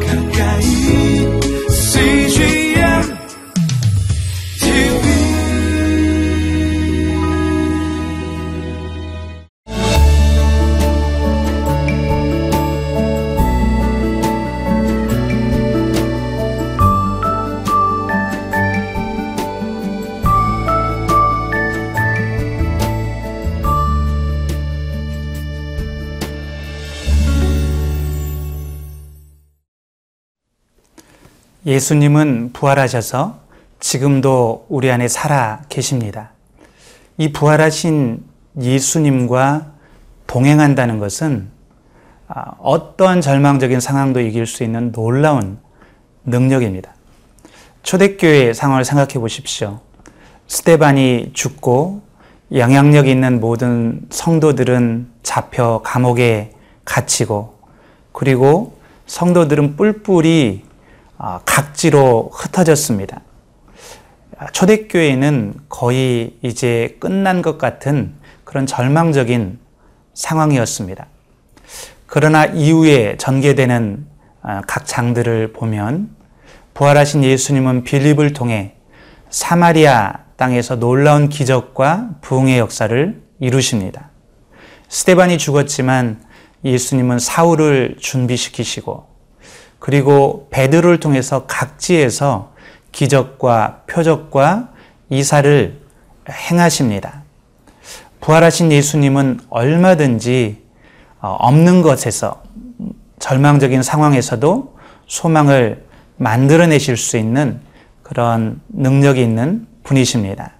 가까 예수님은 부활하셔서 지금도 우리 안에 살아 계십니다. 이 부활하신 예수님과 동행한다는 것은 아, 어떤 절망적인 상황도 이길 수 있는 놀라운 능력입니다. 초대교회 상황을 생각해 보십시오. 스테반이 죽고 영향력 있는 모든 성도들은 잡혀 감옥에 갇히고 그리고 성도들은 뿔뿔이 아, 각지로 흩어졌습니다. 아, 초대교회는 거의 이제 끝난 것 같은 그런 절망적인 상황이었습니다. 그러나 이후에 전개되는 아, 각 장들을 보면 부활하신 예수님은 빌립을 통해 사마리아 땅에서 놀라운 기적과 부흥의 역사를 이루십니다. 스테반이 죽었지만 예수님은 사울을 준비시키시고 그리고 베드로를 통해서 각지에서 기적과 표적과 이사를 행하십니다. 부활하신 예수님은 얼마든지 어, 없는 것에서 절망적인 상황에서도 소망을 만들어내실 수 있는 그런 능력이 있는 분이십니다.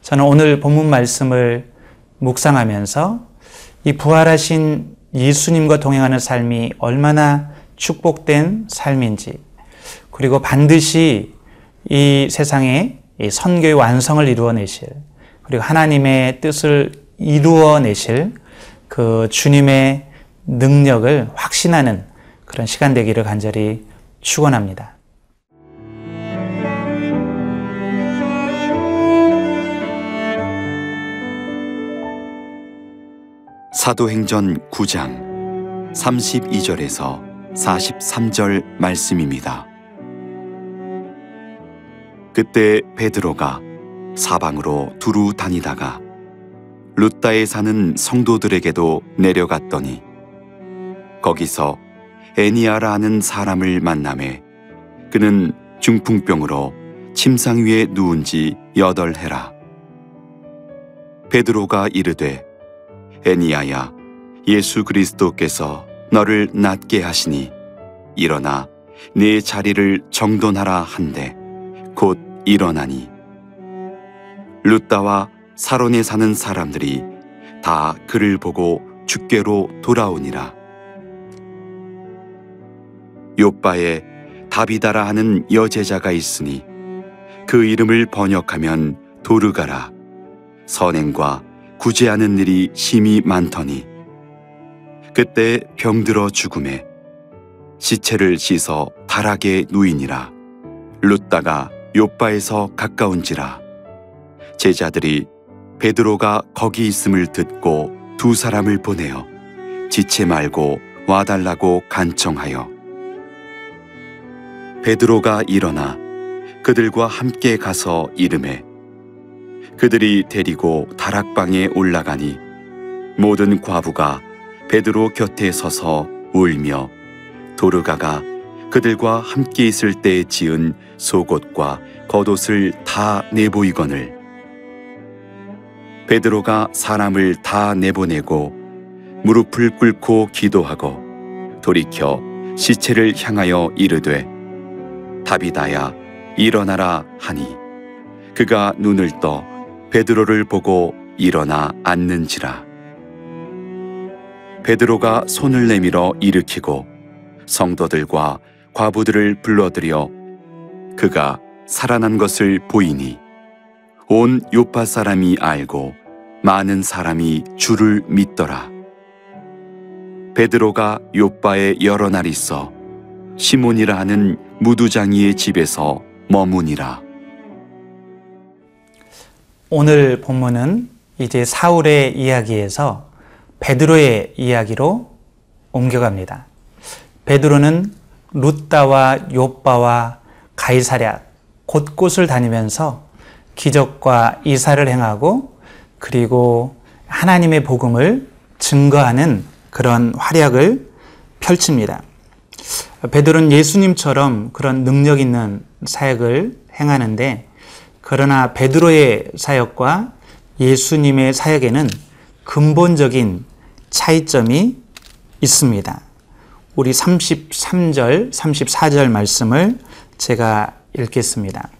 저는 오늘 본문 말씀을 묵상하면서 이 부활하신 예수님과 동행하는 삶이 얼마나 축복된 삶인지, 그리고 반드시 이 세상에 이 선교의 완성을 이루어내실, 그리고 하나님의 뜻을 이루어내실 그 주님의 능력을 확신하는 그런 시간 되기를 간절히 축원합니다. 사도행전 9장 32절에서 43절 말씀입니다. 그때 베드로가 사방으로 두루 다니다가 루따에 사는 성도들에게도 내려갔더니 거기서 애니아라 하는 사람을 만남에 그는 중풍병으로 침상 위에 누운 지 여덟 해라. 베드로가 이르되 애니아야 예수 그리스도께서 너를 낫게 하시니 일어나 네 자리를 정돈하라 한데 곧 일어나니. 루따와 사론에 사는 사람들이 다 그를 보고 주께로 돌아오니라. 요빠에 다비다라 하는 여제자가 있으니 그 이름을 번역하면 도르가라. 선행과 구제하는 일이 심히 많더니 그때 병들어 죽음에 시체를 씻어 다락에 누이니라. 룻다가 요바에서 가까운지라. 제자들이 베드로가 거기 있음을 듣고 두 사람을 보내어 지체 말고 와달라고 간청하여 베드로가 일어나 그들과 함께 가서 이름에 그들이 데리고 다락방에 올라가니 모든 과부가 베드로 곁에 서서 울며 도르가가 그들과 함께 있을 때 지은 속옷과 겉옷을 다 내보이거늘. 베드로가 사람을 다 내보내고 무릎을 꿇고 기도하고 돌이켜 시체를 향하여 이르되 다비다야 일어나라 하니. 그가 눈을 떠 베드로를 보고 일어나 앉는지라 베드로가 손을 내밀어 일으키고 성도들과 과부들을 불러들여 그가 살아난 것을 보이니 온 요파 사람이 알고 많은 사람이 주를 믿더라. 베드로가 요파에 여러 날 있어 시몬이라 하는 무두장이의 집에서 머무니라. 오늘 본문은 이제 사울의 이야기에서 베드로의 이야기로 옮겨갑니다. 베드로는 루따와 요빠와 가이사랴 곳곳을 다니면서 기적과 이사를 행하고 그리고 하나님의 복음을 증거하는 그런 활약을 펼칩니다. 베드로는 예수님처럼 그런 능력 있는 사역을 행하는데 그러나 베드로의 사역과 예수님의 사역에는 근본적인 차이점이 있습니다. 우리 33절, 34절 말씀을 제가 읽겠습니다.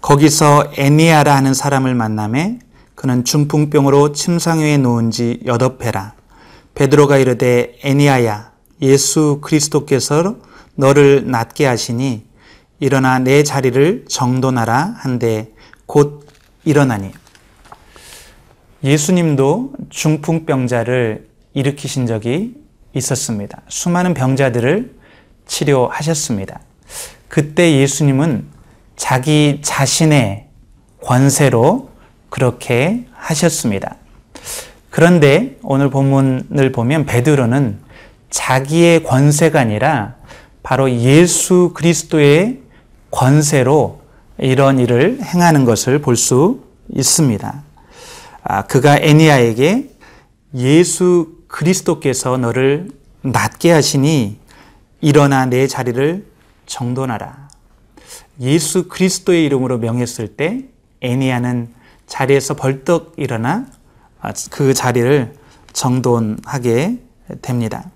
거기서 애니아라 하는 사람을 만남에 그는 중풍병으로 침상위에 놓은 지 여덟 해라. 베드로가 이르되 애니아야 예수 그리스도께서 너를 낫게 하시니 일어나 내 자리를 정돈하라 한데 곧 일어나니 예수님도 중풍병자를 일으키신 적이 있었습니다. 수많은 병자들을 치료하셨습니다. 그때 예수님은 자기 자신의 권세로 그렇게 하셨습니다. 그런데 오늘 본문을 보면 베드로는 자기의 권세가 아니라 바로 예수 그리스도의 권세로 이런 일을 행하는 것을 볼 수 있습니다. 아, 그가 애니아에게 예수 그리스도께서 너를 낫게 하시니 일어나 내 자리를 정돈하라. 예수 그리스도의 이름으로 명했을 때 애니아는 자리에서 벌떡 일어나 아, 그 자리를 정돈하게 됩니다.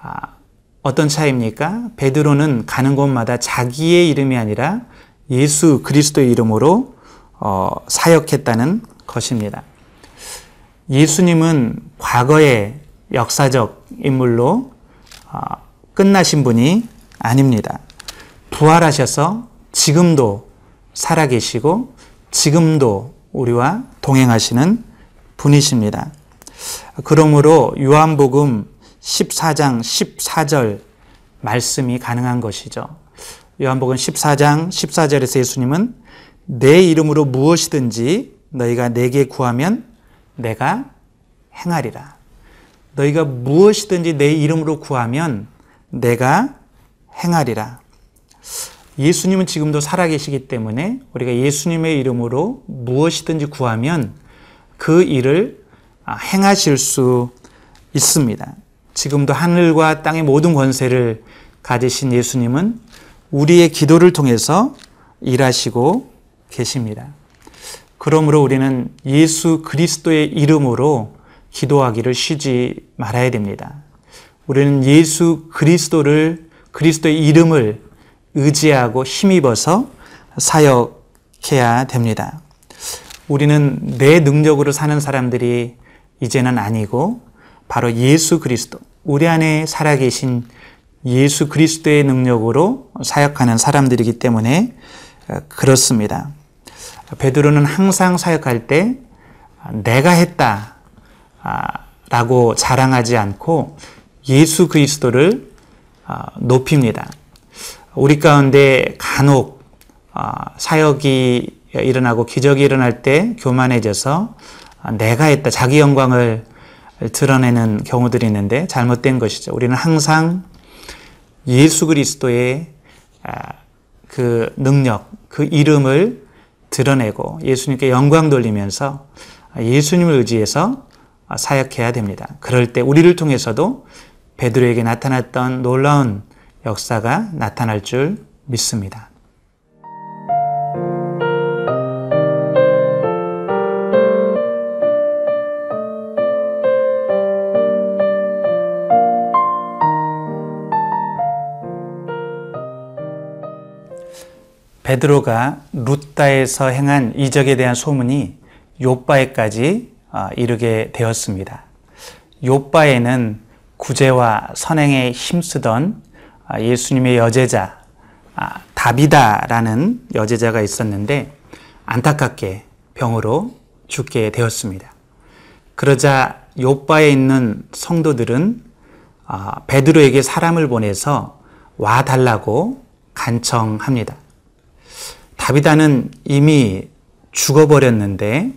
아, 어떤 차이입니까? 베드로는 가는 곳마다 자기의 이름이 아니라 예수 그리스도의 이름으로 어, 사역했다는 것입니다. 예수님은 과거의 역사적 인물로 어, 끝나신 분이 아닙니다. 부활하셔서 지금도 살아계시고 지금도 우리와 동행하시는 분이십니다. 그러므로 요한복음 14장 14절 말씀이 가능한 것이죠. 요한복음 14장 14절에서 예수님은 내 이름으로 무엇이든지 너희가 내게 구하면 내가 행하리라. 너희가 무엇이든지 내 이름으로 구하면 내가 행하리라. 예수님은 지금도 살아계시기 때문에 우리가 예수님의 이름으로 무엇이든지 구하면 그 일을 행하실 수 있습니다. 지금도 하늘과 땅의 모든 권세를 가지신 예수님은 우리의 기도를 통해서 일하시고 계십니다. 그러므로 우리는 예수 그리스도의 이름으로 기도하기를 쉬지 말아야 됩니다. 우리는 예수 그리스도를 그리스도의 이름을 의지하고 힘입어서 사역해야 됩니다. 우리는 내 능력으로 사는 사람들이 이제는 아니고 바로 예수 그리스도, 우리 안에 살아계신 예수 그리스도의 능력으로 사역하는 사람들이기 때문에 그렇습니다. 베드로는 항상 사역할 때 내가 했다 라고 자랑하지 않고 예수 그리스도를 높입니다. 우리 가운데 간혹 사역이 일어나고 기적이 일어날 때 교만해져서 내가 했다 자기 영광을 드러내는 경우들이 있는데 잘못된 것이죠. 우리는 항상 예수 그리스도의 그 능력, 그 이름을 드러내고 예수님께 영광 돌리면서 예수님을 의지해서 사역해야 됩니다. 그럴 때 우리를 통해서도 베드로에게 나타났던 놀라운 역사가 나타날 줄 믿습니다. 베드로가 루따에서 행한 이적에 대한 소문이 요바에까지 어, 이르게 되었습니다. 요바에는 구제와 선행에 힘쓰던 아, 예수님의 여제자 아, 다비다라는 여제자가 있었는데 안타깝게 병으로 죽게 되었습니다. 그러자 요바에 있는 성도들은 아, 베드로에게 사람을 보내서 와 달라고 간청합니다. 다비다는 이미 죽어버렸는데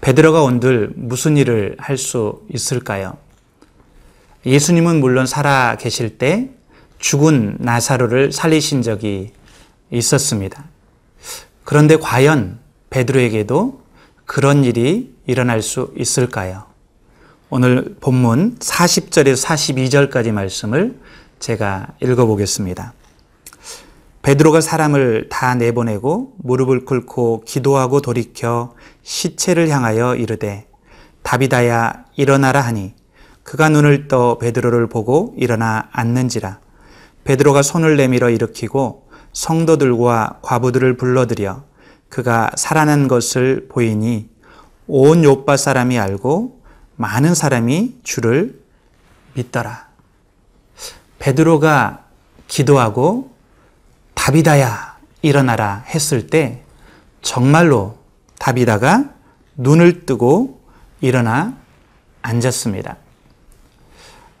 베드로가 온들 무슨 일을 할 수 있을까요? 예수님은 물론 살아 계실 때 죽은 나사로를 살리신 적이 있었습니다. 그런데 과연 베드로에게도 그런 일이 일어날 수 있을까요? 오늘 본문 40절에서 42절까지 말씀을 제가 읽어보겠습니다. 베드로가 사람을 다 내보내고 무릎을 꿇고 기도하고 돌이켜 시체를 향하여 이르되 다비다야 일어나라 하니 그가 눈을 떠 베드로를 보고 일어나 앉는지라 베드로가 손을 내밀어 일으키고 성도들과 과부들을 불러들여 그가 살아난 것을 보이니 온 요파 사람이 알고 많은 사람이 주를 믿더라. 베드로가 기도하고 다비다야 일어나라 했을 때 정말로 다비다가 눈을 뜨고 일어나 앉았습니다.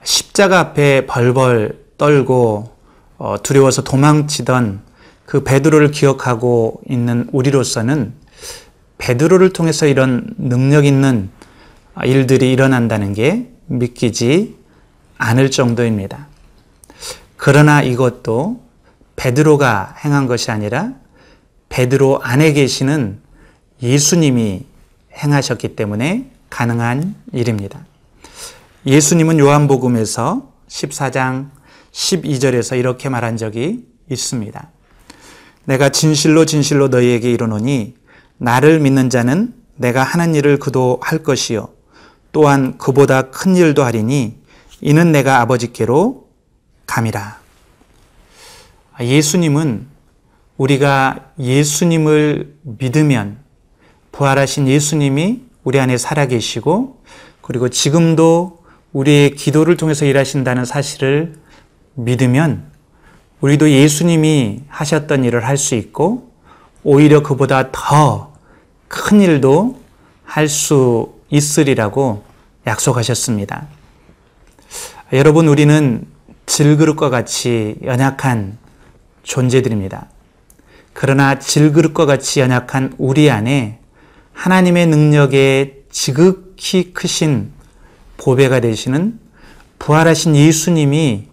십자가 앞에 벌벌 떨고 어, 두려워서 도망치던 그 베드로를 기억하고 있는 우리로서는 베드로를 통해서 이런 능력 있는 일들이 일어난다는 게 믿기지 않을 정도입니다. 그러나 이것도 베드로가 행한 것이 아니라 베드로 안에 계시는 예수님이 행하셨기 때문에 가능한 일입니다. 예수님은 요한복음에서 14장 12절에서 이렇게 말한 적이 있습니다. 내가 진실로 진실로 너희에게 이르노니 나를 믿는 자는 내가 하는 일을 그도 할 것이요 또한 그보다 큰 일도 하리니 이는 내가 아버지께로 감이라. 예수님은 우리가 예수님을 믿으면 부활하신 예수님이 우리 안에 살아계시고 그리고 지금도 우리의 기도를 통해서 일하신다는 사실을 믿으면 우리도 예수님이 하셨던 일을 할 수 있고 오히려 그보다 더 큰 일도 할 수 있으리라고 약속하셨습니다. 여러분, 우리는 질그릇과 같이 연약한 존재들입니다. 그러나 질그릇과 같이 연약한 우리 안에 하나님의 능력에 지극히 크신 보배가 되시는 부활하신 예수님이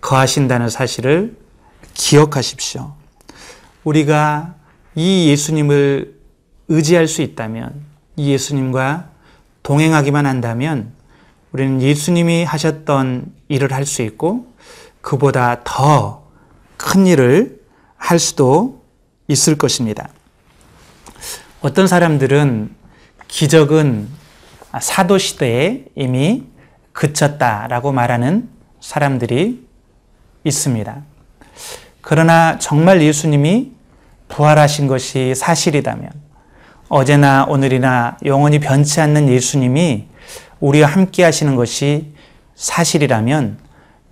거하신다는 사실을 기억하십시오. 우리가 이 예수님을 의지할 수 있다면, 이 예수님과 동행하기만 한다면, 우리는 예수님이 하셨던 일을 할 수 있고, 그보다 더 큰 일을 할 수도 있을 것입니다. 어떤 사람들은 기적은 사도시대에 이미 그쳤다라고 말하는 사람들이 있습니다. 그러나 정말 예수님이 부활하신 것이 사실이다면, 어제나 오늘이나 영원히 변치 않는 예수님이 우리와 함께 하시는 것이 사실이라면,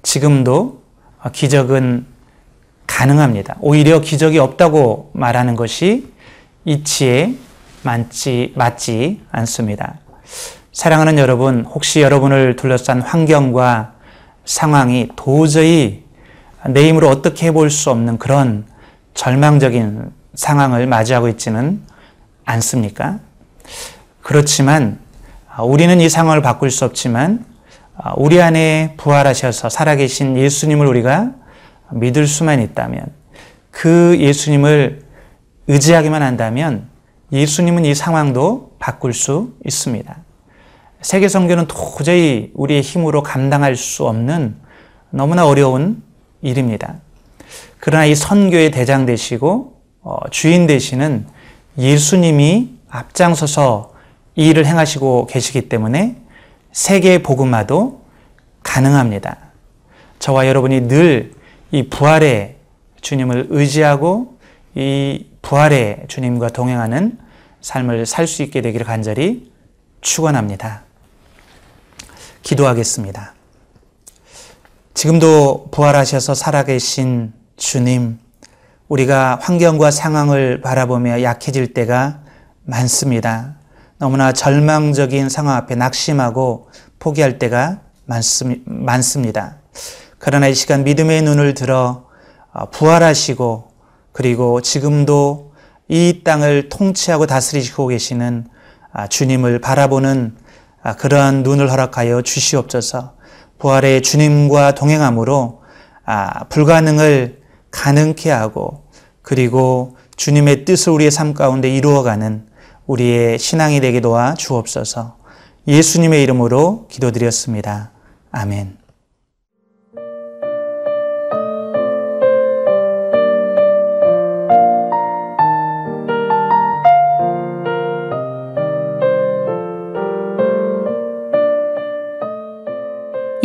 지금도 기적은 가능합니다. 오히려 기적이 없다고 말하는 것이 이치에 맞지, 맞지 않습니다. 사랑하는 여러분, 혹시 여러분을 둘러싼 환경과 상황이 도저히 내 힘으로 어떻게 해볼 수 없는 그런 절망적인 상황을 맞이하고 있지는 않습니까? 그렇지만 우리는 이 상황을 바꿀 수 없지만 우리 안에 부활하셔서 살아계신 예수님을 우리가 믿을 수만 있다면 그 예수님을 의지하기만 한다면 예수님은 이 상황도 바꿀 수 있습니다. 세계 선교는 도저히 우리의 힘으로 감당할 수 없는 너무나 어려운 일입니다. 그러나 이 선교의 대장 되시고 어, 주인 되시는 예수님이 앞장서서 이 일을 행하시고 계시기 때문에 세계 복음화도 가능합니다. 저와 여러분이 늘 이 부활의 주님을 의지하고 이 부활의 주님과 동행하는 삶을 살 수 있게 되기를 간절히 축원합니다. 기도하겠습니다. 지금도 부활하셔서 살아계신 주님, 우리가 환경과 상황을 바라보며 약해질 때가 많습니다. 너무나 절망적인 상황 앞에 낙심하고 포기할 때가 많습니다. 그러나 이 시간 믿음의 눈을 들어 아, 부활하시고 그리고 지금도 이 땅을 통치하고 다스리시고 계시는 아, 주님을 바라보는 아, 그러한 눈을 허락하여 주시옵소서. 부활의 주님과 동행함으로 불가능을 가능케 하고 그리고 주님의 뜻을 우리의 삶 가운데 이루어가는 우리의 신앙이 되게 도와 주옵소서. 예수님의 이름으로 기도드렸습니다. 아멘.